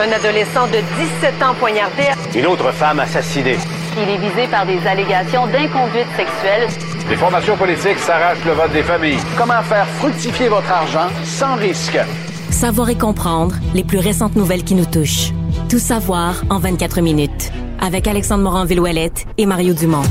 Un adolescent de 17 ans poignardé. Une autre femme assassinée. Il est visé par des allégations d'inconduite sexuelle. Les formations politiques s'arrachent le vote des familles. Comment faire fructifier votre argent sans risque? Savoir et comprendre les plus récentes nouvelles qui nous touchent. Tout savoir en 24 minutes. Avec Alexandre Morin-Villouellette et Mario Dumont.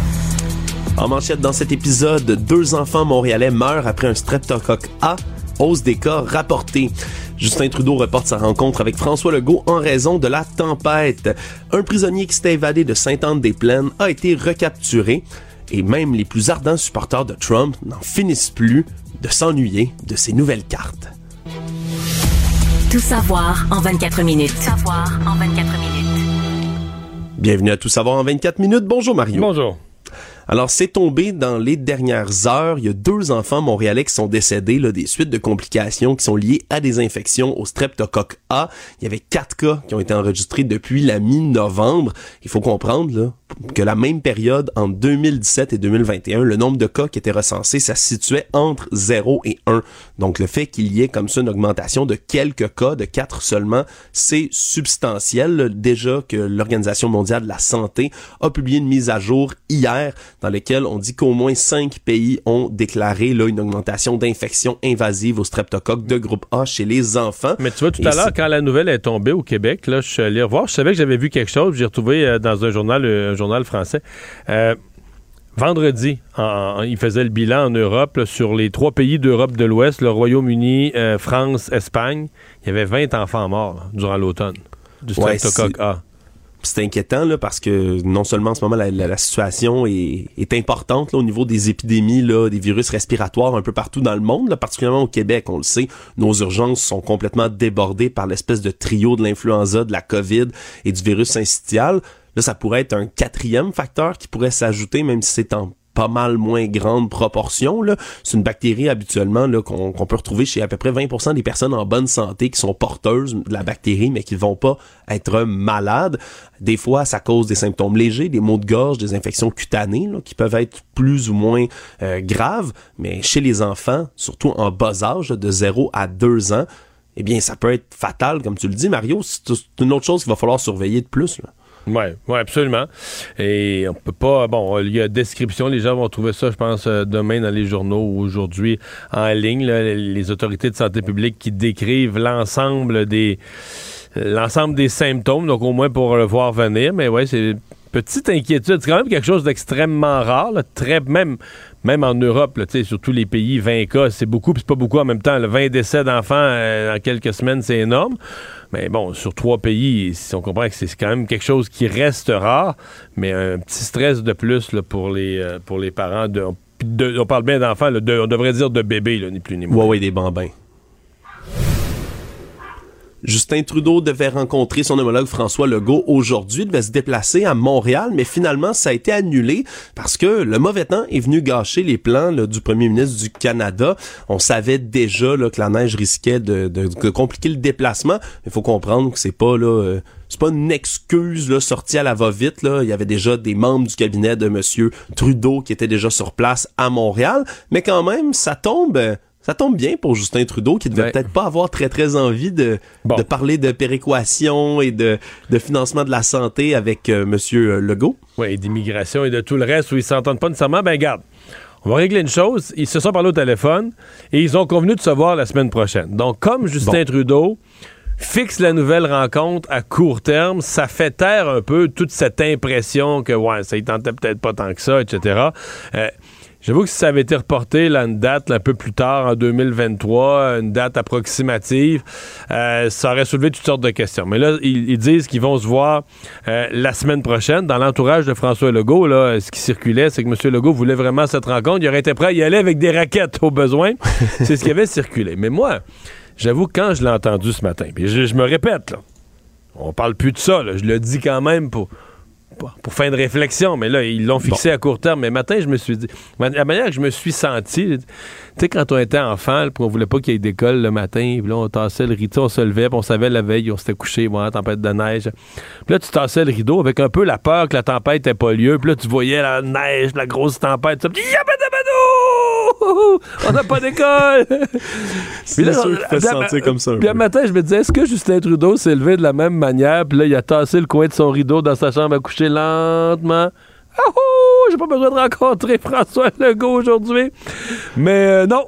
En manchette dans cet épisode, deux enfants montréalais meurent après un streptocoque A. Hausse des cas rapportés. Justin Trudeau reporte sa rencontre avec François Legault en raison de la tempête. Un prisonnier qui s'était évadé de Sainte-Anne-des-Plaines a été recapturé. Et même les plus ardents supporters de Trump n'en finissent plus de s'ennuyer de ces nouvelles cartes. Tout savoir en 24 minutes. Tout savoir en 24 minutes. Bienvenue à Tout savoir en 24 minutes. Bonjour Mario. Bonjour. Alors, c'est tombé dans les dernières heures. Il y a deux enfants montréalais qui sont décédés là, des suites de complications qui sont liées à des infections au streptocoque A. Il y avait quatre cas qui ont été enregistrés depuis la mi-novembre. Il faut comprendre que la même période, en 2017 et 2021, le nombre de cas qui étaient recensés, ça se situait entre 0 et 1. Donc, le fait qu'il y ait comme ça une augmentation de quelques cas, de quatre seulement, c'est substantiel. Déjà que l'Organisation mondiale de la santé a publié une mise à jour hier dans lesquels on dit qu'au moins cinq pays ont déclaré là, une augmentation d'infections invasives au streptocoque de groupe A chez les enfants. Mais tu vois, tout à l'heure, quand la nouvelle est tombée au Québec, là, je suis allé revoir, je savais que j'avais vu quelque chose, j'ai retrouvé euh, dans un journal, euh, un journal français. Euh, vendredi, il faisait le bilan en Europe sur les trois pays d'Europe de l'Ouest, le Royaume-Uni, France, Espagne. Il y avait 20 enfants morts durant l'automne du streptocoque A c'est inquiétant là, parce que non seulement en ce moment la, situation est, importante au niveau des épidémies là, des virus respiratoires un peu partout dans le monde, là, particulièrement au Québec, on le sait, nos urgences sont complètement débordées par l'espèce de trio de l'influenza, de la COVID et du virus syncytial. Là, ça pourrait être un quatrième facteur qui pourrait s'ajouter, même si c'est en pas mal moins grande proportion. C'est une bactérie habituellement qu'on, peut retrouver chez à peu près 20% des personnes en bonne santé qui sont porteuses de la bactérie, mais qui vont pas être malades. Des fois, ça cause des symptômes légers, des maux de gorge, des infections cutanées qui peuvent être plus ou moins euh, graves. Mais chez les enfants, surtout en bas âge, de 0 à 2 ans, eh bien, ça peut être fatal, comme tu le dis, Mario. C'est une autre chose qu'il va falloir surveiller de plus. Oui, ouais, absolument. Et on peut pas. Bon, il y a description, les gens vont trouver ça, je pense, euh, demain dans les journaux ou aujourd'hui en ligne. les autorités de santé publique qui décrivent l'ensemble des l'ensemble des symptômes, donc au moins pour le voir venir. Mais ouais, c'est petite inquiétude. C'est quand même quelque chose d'extrêmement rare, très même même en Europe, sur tous les pays, 20 cas, c'est beaucoup, puis c'est pas beaucoup en même temps. Le 20 décès d'enfants euh, en quelques semaines, c'est énorme. Mais bon, sur trois pays, si on comprend que c'est quand même quelque chose qui reste rare, mais un petit stress de plus pour, les, euh, pour les parents. De, on parle bien d'enfants, on devrait dire de bébés, ni plus ni moins. Oui, oui, des bambins. Justin Trudeau devait rencontrer son homologue François Legault aujourd'hui, devait se déplacer à Montréal, mais finalement ça a été annulé parce que le mauvais temps est venu gâcher les plans du premier ministre du Canada. On savait déjà là, que la neige risquait de, compliquer le déplacement. Il faut comprendre que c'est pas là. Euh, c'est pas une excuse là, sortie à la va-vite. Là. Il y avait déjà des membres du cabinet de Monsieur Trudeau qui étaient déjà sur place à Montréal. Mais quand même, ça tombe ça tombe bien pour Justin Trudeau qui devait peut-être pas avoir très très envie de, de parler de péréquation et de, de, financement de la santé avec M. Euh, Monsieur Legault. Oui, et d'immigration et de tout le reste où ils s'entendent pas nécessairement. Ben garde, on va régler une chose. Ils se sont parlé au téléphone et ils ont convenu de se voir la semaine prochaine. Donc, comme Justin Trudeau fixe la nouvelle rencontre à court terme, ça fait taire un peu toute cette impression que, ouais, ça y tentait peut-être pas tant que ça, etc. Euh, J'avoue que si ça avait été reporté là, une date un peu plus tard, en 2023, une date approximative, euh, ça aurait soulevé toutes sortes de questions. Mais là, ils, disent qu'ils vont se voir euh, la semaine prochaine. Dans l'entourage de François Legault, là, ce qui circulait, c'est que M. Legault voulait vraiment cette rencontre. Il aurait été prêt à y aller avec des raquettes au besoin. c'est ce qui avait circulé. Mais moi, j'avoue, quand je l'ai entendu ce matin, puis je, me répète, là, on parle plus de ça, je le dis quand même pour pour fin de réflexion, mais là, ils l'ont fixé à court terme. Mais matin, je me suis dit, la manière que je me suis senti, sais, quand on était enfant, puis on voulait pas qu'il y ait d'école le matin, puis là, on tassait le rideau, on se levait, puis on savait la veille, on s'était couché, voilà, tempête de neige. Puis là, tu tassais le rideau avec un peu la peur que la tempête n'ait pas lieu, puis là, tu voyais la neige, la grosse tempête, ça, on n'a pas d'école. C'est Puis là, sûr qu'il fait puis se sentir comme ça Puis un matin, je me disais, est-ce que Justin Trudeau s'est levé de la même manière? Puis là, il a tassé le coin de son rideau dans sa chambre à coucher lentement? Ah oh, j'ai pas besoin de rencontrer François Legault aujourd'hui. Mais euh, non,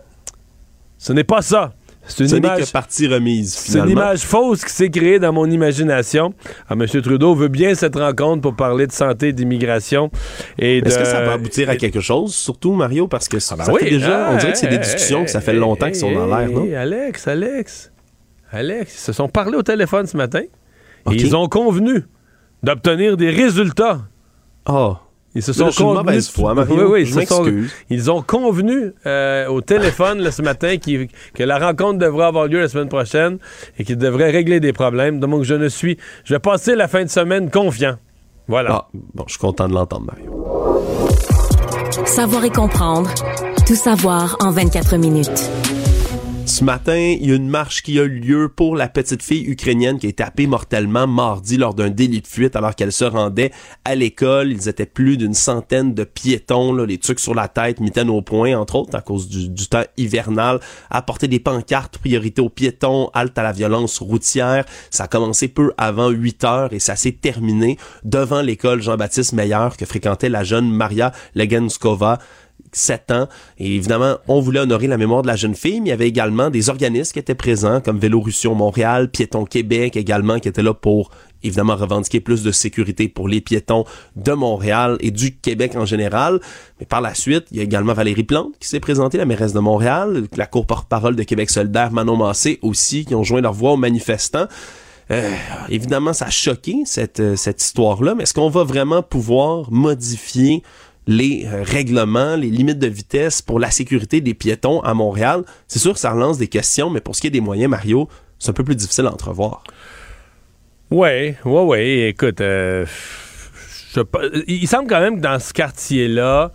ce n'est pas ça. C'est une Ce image. que partie remise, C'est une image fausse qui s'est créée dans mon imagination. Ah, M. Trudeau veut bien cette rencontre pour parler de santé d'immigration. et Est-ce de- que ça va aboutir à quelque chose, surtout, Mario? Parce que ça ben fait oui. déjà, on dirait que c'est des Ah, discussions hey, que ça fait hey, longtemps qu'ils sont dans l'air, non? Alex, Alex, Alex, ils se sont parlé au téléphone ce matin. Et ils ont convenu d'obtenir des résultats. Ah, Ils se sont convenus. foi. Oui, oui, ils, se sont- ils ont convenu euh, au téléphone là, ce matin qui- que la rencontre devrait avoir lieu la semaine prochaine et qu'ils devraient régler des problèmes. Donc, je ne suis. Je vais passer la fin de semaine confiant. Voilà. ah, bon, je suis content de l'entendre, Mario. Savoir et comprendre. Tout savoir en 24 minutes. Ce matin, il y a une marche qui a eu lieu pour la petite fille ukrainienne qui a été happée mortellement mardi lors d'un délit de fuite alors qu'elle se rendait à l'école. Ils étaient plus d'une centaine de piétons, là, les trucs sur la tête, mitaines au point, entre autres, à cause du, temps hivernal, à des pancartes, priorité aux piétons, halte à la violence routière. Ça a commencé peu avant 8 heures et ça s'est terminé devant l'école Jean-Baptiste Meilleur que fréquentait la jeune Maria Legenskova. 7 ans. Et évidemment, on voulait honorer la mémoire de la jeune fille, mais il y avait également des organismes qui étaient présents, comme Vélorussion Montréal, Piétons Québec également, qui étaient là pour évidemment revendiquer plus de sécurité pour les piétons de Montréal et du Québec en général. Mais par la suite, il y a également Valérie Plante qui s'est présentée, la mairesse de Montréal, la cour porte-parole de Québec solidaire, Manon Massé aussi, qui ont joint leur voix aux manifestants. Euh, évidemment, ça a choqué cette, euh, cette histoire-là, mais est-ce qu'on va vraiment pouvoir modifier les euh, règlements, les limites de vitesse pour la sécurité des piétons à Montréal? C'est sûr que ça relance des questions, mais pour ce qui est des moyens, Mario, c'est un peu plus difficile à entrevoir. Ouais, ouais, ouais. Écoute, euh, il semble quand même que dans ce quartier-là,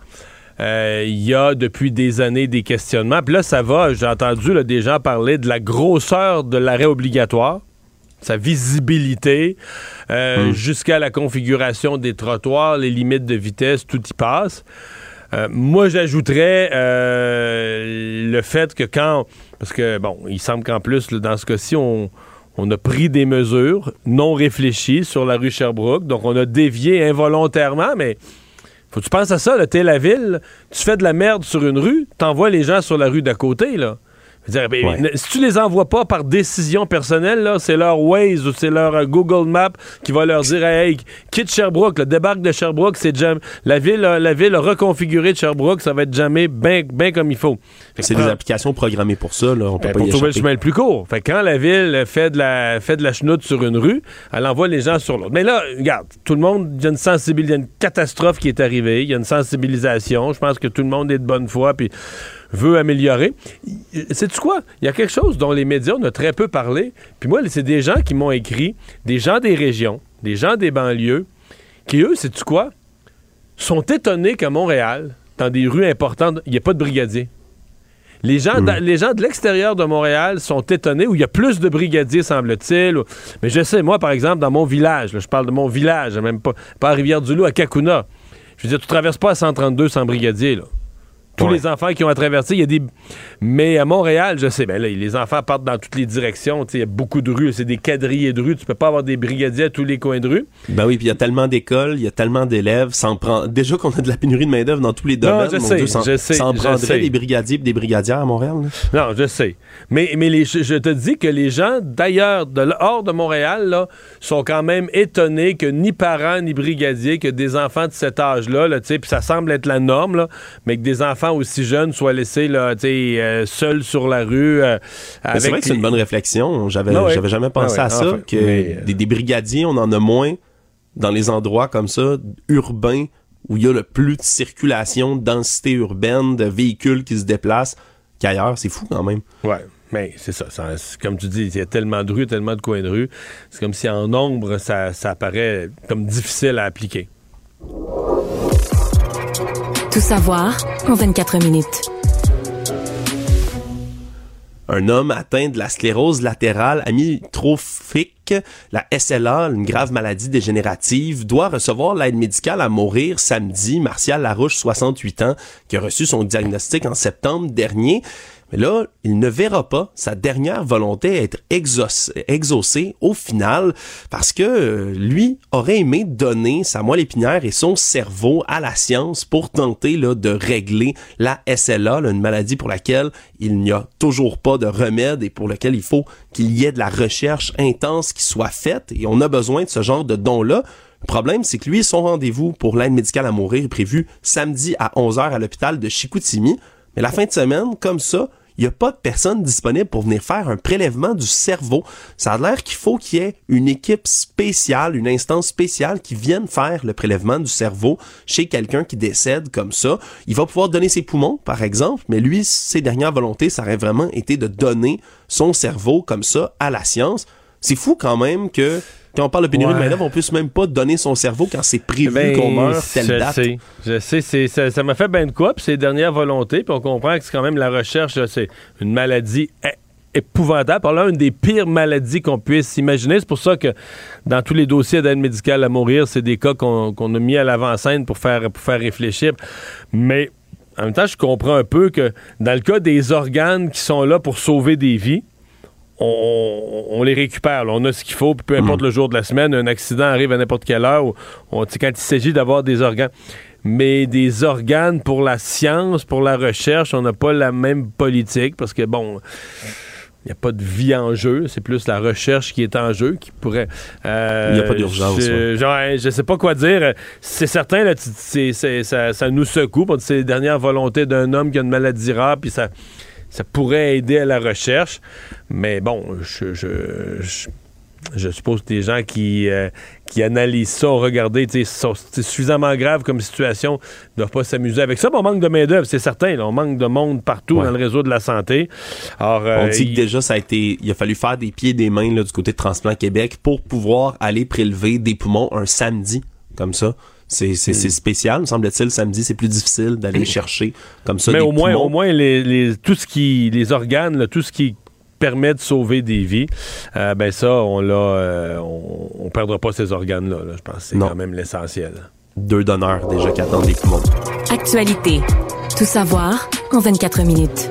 euh, il y a depuis des années des questionnements. Puis là, ça va. J'ai entendu des gens parler de la grosseur de l'arrêt obligatoire, sa visibilité, euh, jusqu'à la configuration des trottoirs, les limites de vitesse, tout y passe. Euh, moi, j'ajouterais euh, le fait que quand. Parce que, bon, il semble qu'en plus, là, dans ce cas-ci, on, on a pris des mesures non réfléchies sur la rue Sherbrooke. Donc, on a dévié involontairement, mais. Faut que tu penses à ça, là, t'es la ville, tu fais de la merde sur une rue, t'envoies les gens sur la rue d'à côté, là. Dire, ben, Ouais. Si tu les envoies pas par décision personnelle, c'est leur Waze ou c'est leur euh, Google Maps qui va leur dire hey, quitte Sherbrooke, le débarque de Sherbrooke, c'est jam- la ville, a- la ville a reconfiguré de Sherbrooke, ça va être jamais bien ben comme il faut. C'est des applications programmées pour ça, là. On peut ben, pas pour y trouver le chemin le plus court. Fait que quand la ville fait de la fait de la chenoute sur une rue, elle envoie les gens sur l'autre. Mais là, regarde, tout le monde, il y a une sensibilisation, il y a une catastrophe qui est arrivée, il y a une sensibilisation. Je pense que tout le monde est de bonne foi puis veut améliorer. Sais-tu quoi? Il y a quelque chose dont les médias, on a très peu parlé. Puis moi, c'est des gens qui m'ont écrit, des gens des régions, des gens des banlieues, qui eux, sais-tu quoi? Sont étonnés qu'à Montréal, dans des rues importantes, il n'y ait pas de brigadiers. Les gens, Hmm. les gens de l'extérieur de Montréal sont étonnés, où il y a plus de brigadiers, semble-t-il. Mais je sais, moi, par exemple, dans mon village, là, je parle de mon village, même pas, pas à Rivière-du-Loup, à Kakuna. Je veux dire, tu traverses pas à 132 sans brigadier, là. Tous Ouais. les enfants qui ont à traverser, il y a des. Mais à Montréal, je sais, ben là, les enfants partent dans toutes les directions. Il y a beaucoup de rues, c'est des quadrillés de rues. Tu peux pas avoir des brigadiers à tous les coins de rue. Ben oui, puis il y a tellement d'écoles, il y a tellement d'élèves, prend... Déjà qu'on a de la pénurie de main-d'œuvre dans tous les Non, domaines, je mon sais, Dieu, je sais, je prendrait sais. des brigadiers et des brigadières à Montréal, là? Non, je sais. Mais, mais les, je, je te dis que les gens d'ailleurs, de hors de Montréal, là, sont quand même étonnés que ni parents ni brigadiers, que des enfants de cet âge-là, là, tu sais, puis ça semble être la norme, là, mais que des enfants aussi jeunes soient laissés là, euh, seuls sur la rue. euh, C'est vrai que c'est une bonne réflexion. J'avais, Ah ouais. jamais pensé Ah ouais, à ça, enfin, que mais, des, des brigadiers, on en a moins dans les endroits comme ça, urbains, où il y a le plus de circulation, de densité urbaine, de véhicules qui se déplacent, qu'ailleurs. C'est fou quand même. Ouais, mais c'est ça, ça- comme tu dis, il y a tellement de rues, tellement de coins de rue. C'est comme si en nombre, ça, ça paraît comme difficile à appliquer. Tout savoir en 24 minutes. Un homme atteint de la sclérose latérale amyotrophique. La SLA, une grave maladie dégénérative, doit recevoir l'aide médicale à mourir samedi. Martial Larouche, 68 ans, qui a reçu son diagnostic en septembre dernier. Mais là, il ne verra pas sa dernière volonté être exaucée, au final parce que euh, lui aurait aimé donner sa moelle épinière et son cerveau à la science pour tenter de régler la SLA, une maladie pour laquelle il n'y a toujours pas de remède et pour laquelle il faut qu'il y ait de la recherche intense qui soit faite et on a besoin de ce genre de don-là. Le problème, c'est que lui, son rendez-vous pour l'aide médicale à mourir est prévu samedi à 11h à l'hôpital de Chicoutimi. Mais la fin de semaine, comme ça, il n'y a pas de personne disponible pour venir faire un prélèvement du cerveau. Ça a l'air qu'il faut qu'il y ait une équipe spéciale, une instance spéciale qui vienne faire le prélèvement du cerveau chez quelqu'un qui décède comme ça. Il va pouvoir donner ses poumons, par exemple, mais lui, ses dernières volontés, ça aurait vraiment été de donner son cerveau comme ça à la science. C'est fou quand même que quand on parle de pénurie de main-d'œuvre, on puisse même pas donner son cerveau quand c'est prévu ben, qu'on meurt telle je date. Sais, je sais, ça m'a fait ben de quoi, puis ses dernières volontés, puis on comprend que c'est quand même la recherche, c'est une maladie épouvantable, par là, une des pires maladies qu'on puisse imaginer. C'est pour ça que dans tous les dossiers d'aide médicale à mourir, c'est des cas qu'on a mis à l'avant-scène pour faire, pour faire réfléchir. Mais en même temps, je comprends un peu que dans le cas des organes qui sont là pour sauver des vies, on, les récupère. On a ce qu'il faut, peu importe mm. le jour de la semaine, un accident arrive à n'importe quelle heure. quand il s'agit d'avoir des organes. Mais des organes pour la science, pour la recherche, on n'a pas la même politique parce que, bon, il n'y a pas de vie en jeu, c'est plus la recherche qui est en jeu qui pourrait. Euh, il n'y a pas d'urgence. Je, ne sais pas quoi dire. C'est certain, là, ça, nous secoue. C'est les dernières volontés d'un homme qui a une maladie rare, puis ça, ça pourrait aider à la recherche. Mais bon, je, je, suppose que des gens qui, euh, qui analysent ça ont regardé, c'est suffisamment grave comme situation, ne doivent pas s'amuser avec ça. on manque de main-d'œuvre, c'est certain. on manque de monde partout dans le réseau de la santé. Alors, on dit euh, que déjà, ça a été. Il a fallu faire des pieds et des mains là, du côté de Transplant Québec pour pouvoir aller prélever des poumons un samedi comme ça. C'est mm. spécial, semble-t-il. Samedi, c'est plus difficile d'aller mm. chercher comme ça. Mais au moins, au moins les, tout ce qui, les organes, tout ce qui permet de sauver des vies, euh, ben ça, on l'a, euh, on, perdra pas ces organes-là. je pense que c'est quand même l'essentiel. Deux donneurs déjà qui attendent des poumons. Actualité. Tout savoir en 24 minutes.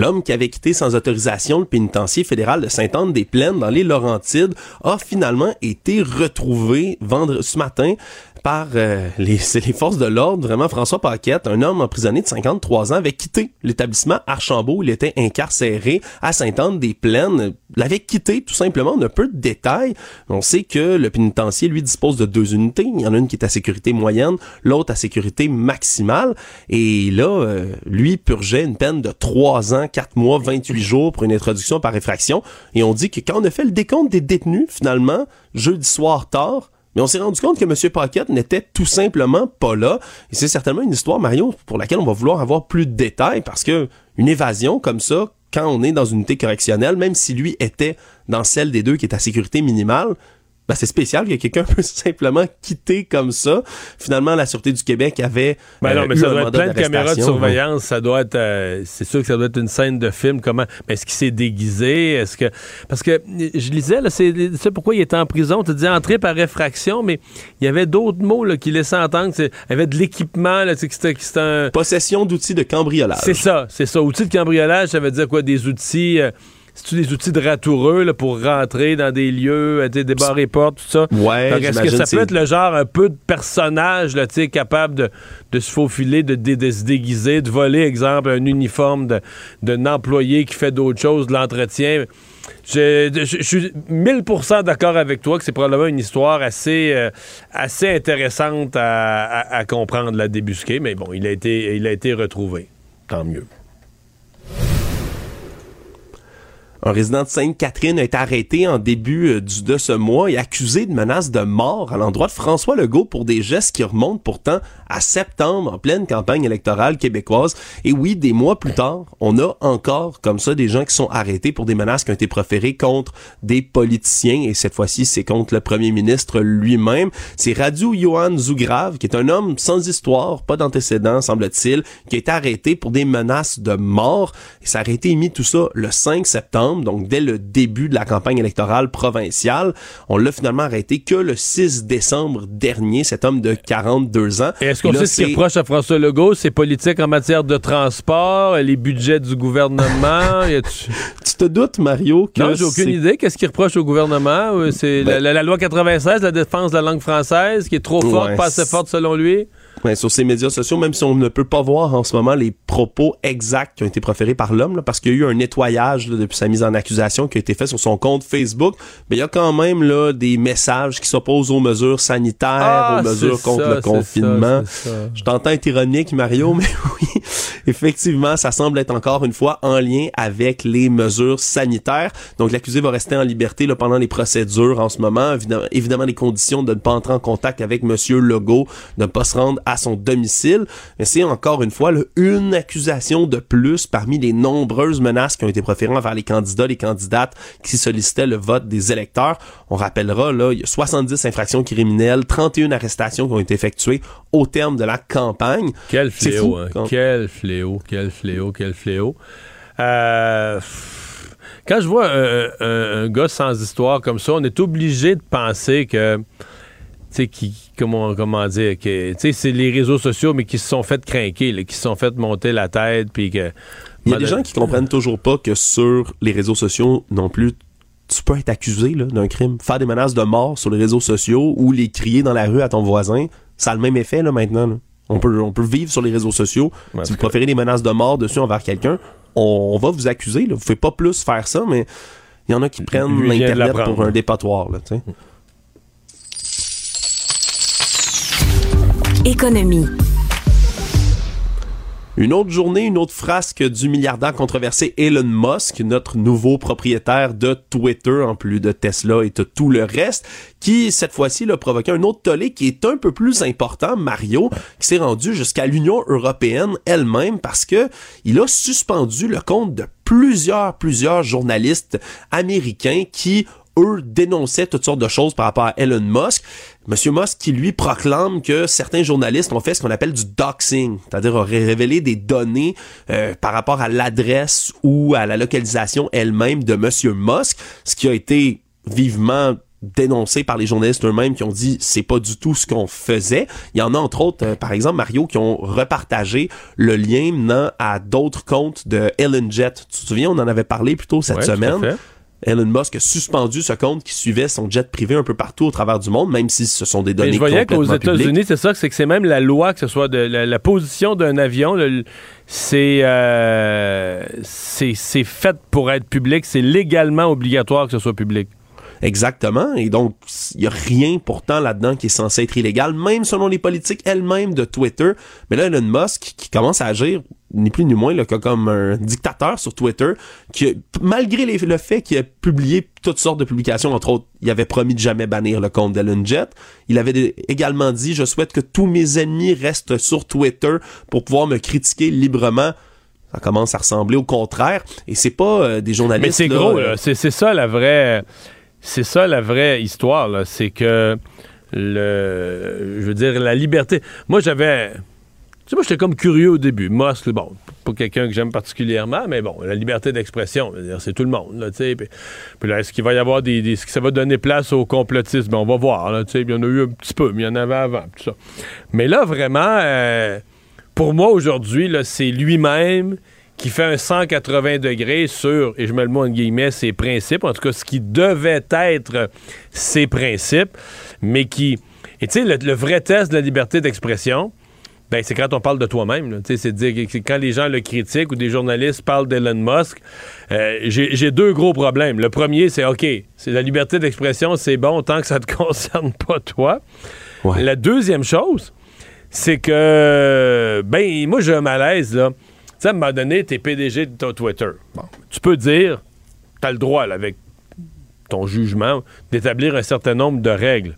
L'homme qui avait quitté sans autorisation le pénitencier fédéral de Sainte-Anne-des-Plaines dans les Laurentides a finalement été retrouvé vendredi ce matin par euh, les, les, forces de l'ordre, vraiment François Paquette, un homme emprisonné de 53 ans, avait quitté l'établissement Archambault où il était incarcéré à Sainte-Anne-des-Plaines. L'avait quitté tout simplement, on a peu de détails. On sait que le pénitencier, lui, dispose de deux unités. Il y en a une qui est à sécurité moyenne, l'autre à sécurité maximale. Et là, euh, lui purgeait une peine de 3 ans, 4 mois, 28 jours pour une introduction par effraction. Et on dit que quand on a fait le décompte des détenus, finalement, jeudi soir tard, mais on s'est rendu compte que M. Paquette n'était tout simplement pas là. Et c'est certainement une histoire, Mario, pour laquelle on va vouloir avoir plus de détails parce que une évasion comme ça, quand on est dans une unité correctionnelle, même si lui était dans celle des deux qui est à sécurité minimale, ben, c'est spécial que quelqu'un peut simplement quitter comme ça. Finalement, la Sûreté du Québec avait. Ben non, euh, mais ça doit être plein de caméras de surveillance. Ça doit être. Euh, c'est sûr que ça doit être une scène de film. Comment. est-ce qu'il s'est déguisé? Est-ce que. Parce que je lisais, là, c'est, pourquoi il était en prison? Tu dis entrer par réfraction, mais il y avait d'autres mots là, qui laissaient entendre. Il y avait de l'équipement, là, c'était, c'était un. Possession d'outils de cambriolage. C'est ça, c'est ça. Outils de cambriolage, ça veut dire quoi? Des outils. Euh, c'est-tu des outils de ratoureux là, pour rentrer dans des lieux, des débarrer portes, tout ça? Ouais, Est-ce que ça peut être le genre un peu de personnage là, capable de, de, se faufiler, de, de, se déguiser, de voler, exemple, un uniforme d'un employé qui fait d'autres choses, de l'entretien? Je, je, suis 1000% d'accord avec toi que c'est probablement une histoire assez, euh, assez intéressante à, à, à, comprendre, la débusquer, mais bon, il a été, il a été retrouvé. Tant mieux. Un résident de Sainte-Catherine a été arrêté en début euh, de ce mois et accusé de menace de mort à l'endroit de François Legault pour des gestes qui remontent pourtant à septembre en pleine campagne électorale québécoise. Et oui, des mois plus tard, on a encore comme ça des gens qui sont arrêtés pour des menaces qui ont été proférées contre des politiciens et cette fois-ci c'est contre le premier ministre lui-même. C'est Radu Johan Zougrave qui est un homme sans histoire, pas d'antécédents semble-t-il, qui a été arrêté pour des menaces de mort et ça a été émis tout ça le 5 septembre donc dès le début de la campagne électorale provinciale. On l'a finalement arrêté que le 6 décembre dernier, cet homme de 42 ans. Est-ce qu'on sait ce qui reproche à François Legault, ses politiques en matière de transport, les budgets du gouvernement? tu... te doutes, Mario? Que non, j'ai aucune idée. Qu'est-ce qu'il reproche au gouvernement? C'est ben la, loi 96, la défense de la langue française, qui est trop forte, pas assez forte selon lui? Ouais, sur ces médias sociaux, même si on ne peut pas voir en ce moment les propos exacts qui ont été proférés par l'homme, parce qu'il y a eu un nettoyage depuis sa mise en accusation qui a été fait sur son compte Facebook, mais il y a quand même là des messages qui s'opposent aux mesures sanitaires, ah, aux mesures contre le confinement. Je t'entends être ironique, Mario, mais oui, effectivement, ça semble être encore une fois en lien avec les mesures sanitaires. Donc l'accusé va rester en liberté là, pendant les procédures en ce moment. Évidemment, évidemment, les conditions de ne pas entrer en contact avec Monsieur Legault, de ne pas se rendre à son domicile. Mais c'est encore une fois une accusation de plus parmi les nombreuses menaces qui ont été proférées envers les candidats, les candidates qui sollicitaient le vote des électeurs. On rappellera, là, il y a 70 infractions criminelles, 31 arrestations qui ont été effectuées au terme de la campagne. Quel fléau, hein? quel fléau, quel fléau, quel fléau. Euh, quand je vois un, gars sans histoire comme ça, on est obligé de penser que sais, qui, comment, comment dire, que, c'est les réseaux sociaux, mais qui se sont fait craquer, qui se sont fait monter la tête, puis que... Il y a des gens qui comprennent toujours pas que sur les réseaux sociaux non plus, tu peux être accusé d'un crime. Faire des menaces de mort sur les réseaux sociaux ou les crier dans la rue à ton voisin, ça a le même effet là, maintenant. On, peut, on peut vivre sur les réseaux sociaux. si vous préférez des menaces de mort dessus envers quelqu'un, on, va vous accuser. Là. Vous ne pouvez pas plus faire ça, mais il y en a qui prennent l'Internet pour un dépotoir. Là, Économie. Une autre journée, une autre frasque du milliardaire controversé Elon Musk, notre nouveau propriétaire de Twitter, en plus de Tesla et de tout le reste, qui, cette fois-ci, a provoqué un autre tollé qui est un peu plus important, Mario, qui s'est rendu jusqu'à l'Union européenne elle-même parce que il a suspendu le compte de plusieurs, plusieurs journalistes américains qui eux dénonçaient toutes sortes de choses par rapport à Elon Musk. Monsieur Musk qui lui proclame que certains journalistes ont fait ce qu'on appelle du doxing, c'est-à-dire auraient révélé des données euh, par rapport à l'adresse ou à la localisation elle-même de Monsieur Musk, ce qui a été vivement dénoncé par les journalistes eux-mêmes qui ont dit c'est pas du tout ce qu'on faisait. Il y en a entre autres, euh, par exemple Mario, qui ont repartagé le lien menant à d'autres comptes de Ellen Jet. Tu te souviens, on en avait parlé plus tôt cette semaine. Elon Musk a suspendu ce compte qui suivait son jet privé un peu partout au travers du monde, même si ce sont des données Mais je voyais qu'aux États-Unis, c'est ça, c'est que c'est même la loi, que ce soit de la, position d'un avion, c'est euh, c'est fait pour être public, c'est légalement obligatoire que ce soit public. Exactement. Et donc, il y a rien pourtant là-dedans qui est censé être illégal, même selon les politiques elles-mêmes de Twitter. Mais là, Elon Musk, qui commence à agir ni plus ni moins là, comme un dictateur sur Twitter, qui, malgré le fait qu'il a publié toutes sortes de publications, entre autres, il avait promis de jamais bannir le compte d'Ellen Jet. Il avait également dit, je souhaite que tous mes ennemis restent sur Twitter pour pouvoir me critiquer librement. Ça commence à ressembler au contraire. Et c'est pas euh, des journalistes mais c'est gros euh, c'est ça la vraie c'est ça la vraie histoire c'est que le je veux dire la liberté. Moi j'avais moi, j'étais comme curieux au début. Musk, bon, pas quelqu'un que j'aime particulièrement, mais bon, la liberté d'expression, c'est tout le monde, là, tu sais. Puis, là, est-ce qu'il va y avoir des, Est-ce que ça va donner place au complotisme? on va voir, là, tu sais. Il y en a eu un petit peu, mais il y en avait avant, tout ça. Mais là, vraiment, euh, pour moi, aujourd'hui, là, c'est lui-même qui fait un 180 degrés sur, et je mets le mot en guillemets, ses principes, en tout cas, ce qui devait être ses principes, mais qui... Et tu sais, le vrai test de la liberté d'expression, ben, c'est quand on parle de toi-même. C'est dire que quand les gens le critiquent ou des journalistes parlent d'Elon Musk, euh, j'ai deux gros problèmes. Le premier, c'est OK, c'est la liberté d'expression, c'est bon tant que ça te concerne pas toi. La deuxième chose, c'est que, ben, moi, j'ai un malaise, là. Tu sais, à un moment donné, t'es PDG de ton Twitter. Bon, tu peux dire, t'as le droit, avec ton jugement, d'établir un certain nombre de règles.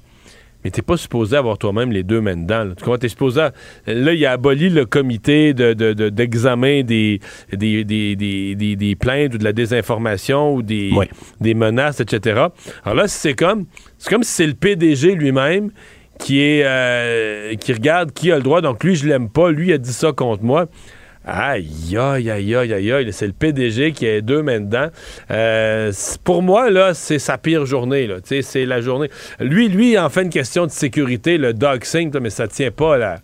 Mais t'es pas supposé avoir toi-même les deux mains dedans. Là. Tu comprends? T'es supposé... Là, il a aboli le comité d'examen de, des, des, des, plaintes ou de la désinformation ou des, des menaces, etc. Alors là, c'est comme... C'est comme si c'est le PDG lui-même qui est... Euh, qui regarde qui a le droit. Donc, lui, je l'aime pas. Lui, il a dit ça contre moi. Aïe, aïe, aïe, aïe, aïe, aïe. C'est le PDG qui a deux mains dedans. Euh, pour moi, là, c'est sa pire journée. Là. C'est la journée. Lui, lui, en fait une question de sécurité, le dog sync, mais ça tient pas là.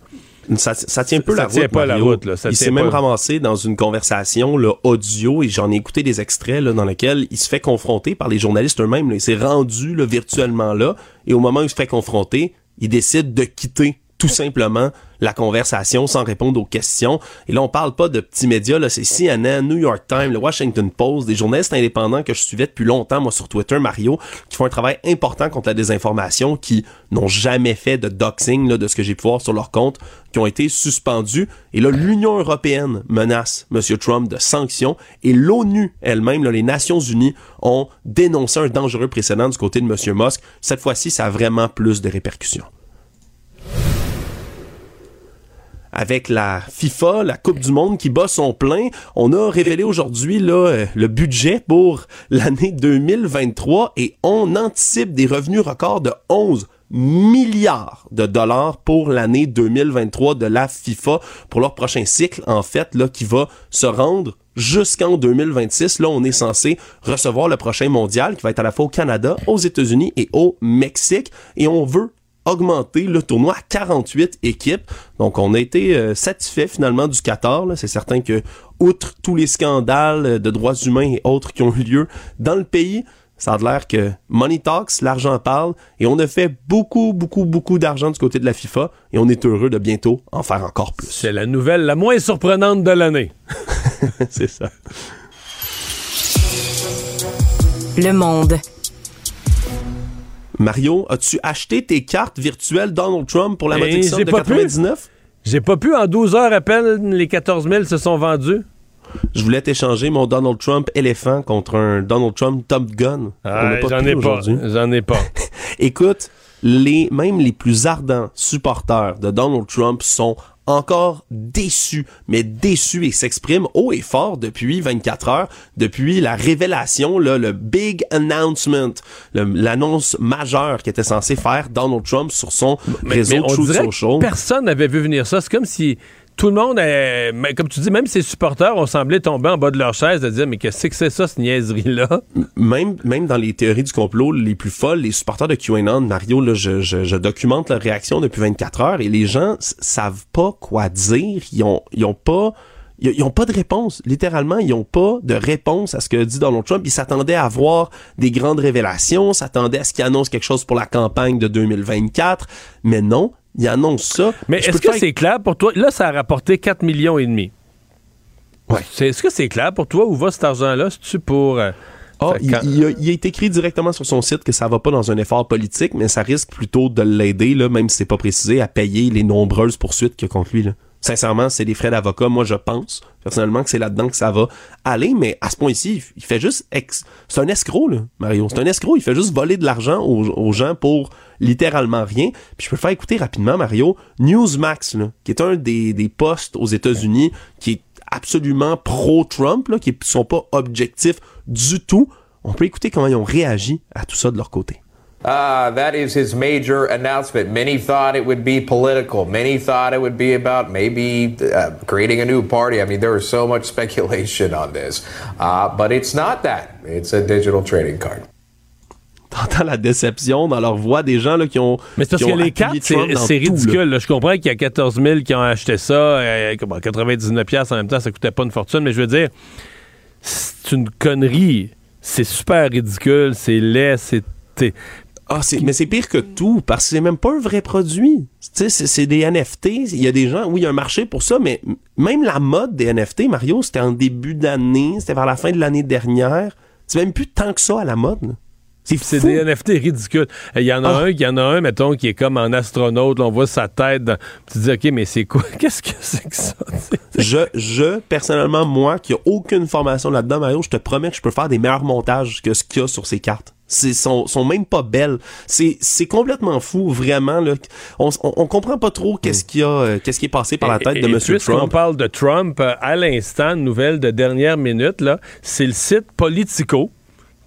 Ça, ça, tient peu la route. Pas la route là. il s'est même ramassé dans une conversation là, audio et j'en ai écouté des extraits là, dans lesquels il se fait confronter par les journalistes eux-mêmes. Il s'est rendu là, virtuellement là et au moment où il se fait confronter, il décide de quitter tout simplement la conversation sans répondre aux questions. Et là, on parle pas de petits médias, là, c'est CNN, New York Times, le Washington Post, des journalistes indépendants que je suivais depuis longtemps, moi, sur Twitter, Mario, qui font un travail important contre la désinformation, qui n'ont jamais fait de doxing, là, de ce que j'ai pu voir sur leur compte, qui ont été suspendus. Et là, l'Union européenne menace M. Trump de sanctions et l'ONU elle-même, les Nations unies, ont dénoncé un dangereux précédent du côté de M. Musk. Cette fois-ci, ça a vraiment plus de répercussions. Avec la FIFA, la Coupe du Monde qui bat son plein. On a révélé aujourd'hui euh, le budget pour l'année 2023 et on anticipe des revenus records de 11 milliards de dollars pour l'année 2023 de la FIFA pour leur prochain cycle en fait là qui va se rendre jusqu'en 2026. Là, on est censé recevoir le prochain mondial qui va être à la fois au Canada, aux États-Unis et au Mexique et on veut augmenté le tournoi à 48 équipes. Donc on a été euh, satisfait finalement du Qatar. C'est certain que outre tous les scandales de droits humains et autres qui ont eu lieu dans le pays, ça a l'air que money talks, l'argent parle, et on a fait beaucoup, beaucoup, beaucoup d'argent du côté de la FIFA, et on est heureux de bientôt en faire encore plus. C'est la nouvelle la moins surprenante de l'année. C'est ça. Le monde. Mario, as-tu acheté tes cartes virtuelles Donald Trump pour la ben, modique somme de 99? J'ai pas pu. En 12 heures à peine, les 14 000 se sont vendus. Je voulais t'échanger mon Donald Trump éléphant contre un Donald Trump Top Gun. Ah, J'en ai pas. J'en ai pas. Écoute, les, même les plus ardents supporters de Donald Trump sont encore déçu, mais déçu et s'exprime haut et fort depuis 24 heures, depuis la révélation, là, le big announcement, l'annonce majeure qu'était censé faire Donald Trump sur son réseau mais Truth Social. personne n'avait vu venir ça. C'est comme si tout le monde, est, comme tu dis, même ses supporters ont semblé tomber en bas de leur chaise de dire mais qu'est-ce que c'est ça, cette niaiserie-là? Même, même dans les théories du complot les plus folles, les supporters de QAnon, Mario, là, je, je, documente leur réaction depuis 24 heures et les gens savent pas quoi dire. Ils ont, ils ont pas ils n'ont pas de réponse. Littéralement, ils n'ont pas de réponse à ce que dit Donald Trump. Ils s'attendaient à voir des grandes révélations, s'attendaient à ce qu'il annonce quelque chose pour la campagne de 2024. Mais non, il annonce ça. Mais est-ce que c'est clair pour toi? Là, ça a rapporté 4 millions et demi. Ouais. Est-ce que c'est clair pour toi où va cet argent-là? C'est-tu pour... Euh, ah, il, a, il, est écrit directement sur son site que ça va pas dans un effort politique, mais ça risque plutôt de l'aider, là, même si c'est pas précisé, à payer les nombreuses poursuites qu'il y a contre lui. Là. Sincèrement, c'est des frais d'avocat. Moi, je pense personnellement que c'est là-dedans que ça va aller, mais à ce point-ci, il fait juste... Ex... C'est un escroc, là, Mario. C'est un escroc. Il fait juste voler de l'argent aux, gens pour littéralement rien. Puis je peux faire écouter rapidement, Mario, Newsmax, là, qui est un des, des postes aux États-Unis qui est absolument pro-Trump, qui sont pas objectifs du tout. On peut écouter comment ils ont réagi à tout ça de leur côté. Uh, that is his major announcement. Many thought it would be political. Many thought it would be about maybe uh, creating a new party. I mean, there was so much speculation on this. Uh, but it's not that. It's a digital trading card. T'entends la déception dans leur voix des gens là, qui ont. Mais c'est parce que les cartes, c'est ridicule. Là. Je comprends qu'il y a 14 000 qui ont acheté ça. Euh, 99$ en même temps, ça coûtait pas une fortune. Mais je veux dire, c'est une connerie. C'est super ridicule. C'est laid. C'est ah, mais c'est pire que tout, parce que c'est même pas un vrai produit. Tu sais, c'est des NFT. Il y a des gens, oui, il y a un marché pour ça, mais même la mode des NFT, Mario, c'était en début d'année, c'était vers la fin de l'année dernière. C'est même plus tant que ça à la mode. C'est des NFT ridicules. Il y en a ah. un, il y en a un, mettons, qui est comme en astronaute. on voit sa tête. Tu te dis, OK, mais c'est quoi? Qu'est-ce que c'est que ça? je, je, personnellement, moi, qui a aucune formation là-dedans, Mario, je te promets que je peux faire des meilleurs montages que ce qu'il y a sur ces cartes c'est sont, sont même pas belles. C'est c'est complètement fou vraiment là. On, on, comprend pas trop qu'est-ce qui a euh, qu'est-ce qui est passé par la tête de monsieur Trump. On parle de Trump euh, à l'instant, nouvelle de dernière minute là, c'est le site Politico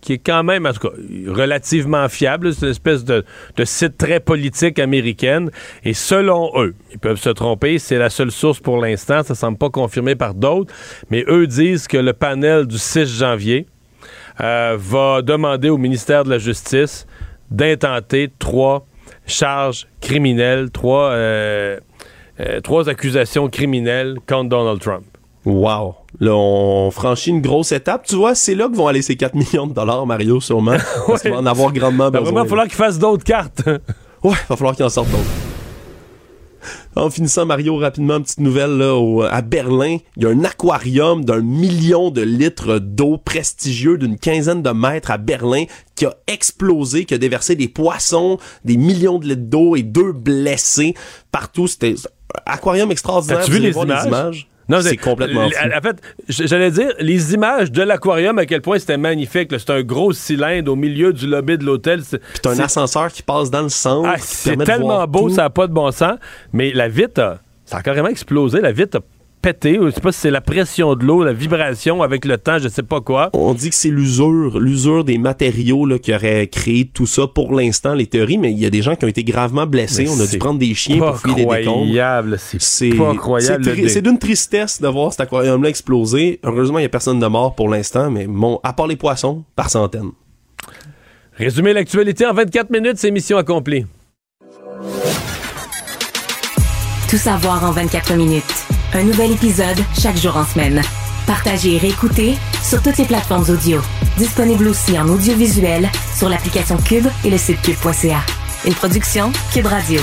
qui est quand même, en tout cas, relativement fiable. C'est une espèce de, de site très politique américaine. Et selon eux, ils peuvent se tromper, c'est la seule source pour l'instant, ça semble pas confirmé par d'autres, mais eux disent que le panel du 6 janvier euh, va demander au ministère de la Justice d'intenter trois charges criminelles, trois, euh, euh, trois accusations criminelles contre Donald Trump. Wow. Là, on franchit une grosse étape. Tu vois, c'est là que vont aller ces 4 millions de dollars, Mario, sûrement. Parce qu'il va en avoir grandement besoin. il va falloir qu'il fasse d'autres cartes. Ouais, va falloir qu'il en sorte d'autres. En finissant, Mario, rapidement, petite nouvelle, là, au- à Berlin, il y a un aquarium d'un million de litres d'eau prestigieux d'une quinzaine de mètres à Berlin qui a explosé, qui a déversé des poissons, des millions de litres d'eau et deux blessés partout. C'était un aquarium extraordinaire. As-tu Vous vu les images? C'est complètement fou. En fait, j'allais dire, les images de l'aquarium, à quel point c'était magnifique. C'est un gros cylindre au milieu du lobby de l'hôtel. C'est- Puis t'as un ascenseur qui passe dans le centre. Ah, c'est tellement beau, tout. ça n'a pas de bon sens. Mais la vitre, a- ça a carrément explosé. La vitre a pété. Je sais pas si c'est la pression de l'eau, la vibration avec le temps, je sais pas quoi. On dit que c'est l'usure, l'usure des matériaux là, qui aurait créé tout ça pour l'instant, les théories, mais il y a des gens qui ont été gravement blessés. Mais On a c'est dû prendre des chiens pour fouiller des décombres. c'est C'est pas croyable. c'est le tri- dé- C'est d'une tristesse de voir cet aquarium-là exploser. Heureusement, il n'y a personne de mort pour l'instant, mais bon, à part les poissons, par centaines. Résumer l'actualité en 24 minutes, c'est mission accomplie. Tout savoir en 24 minutes. Un nouvel épisode chaque jour en semaine. Partagez et réécoutez sur toutes les plateformes audio. Disponible aussi en audiovisuel sur l'application Cube et le site cube.ca. Une production Cube Radio.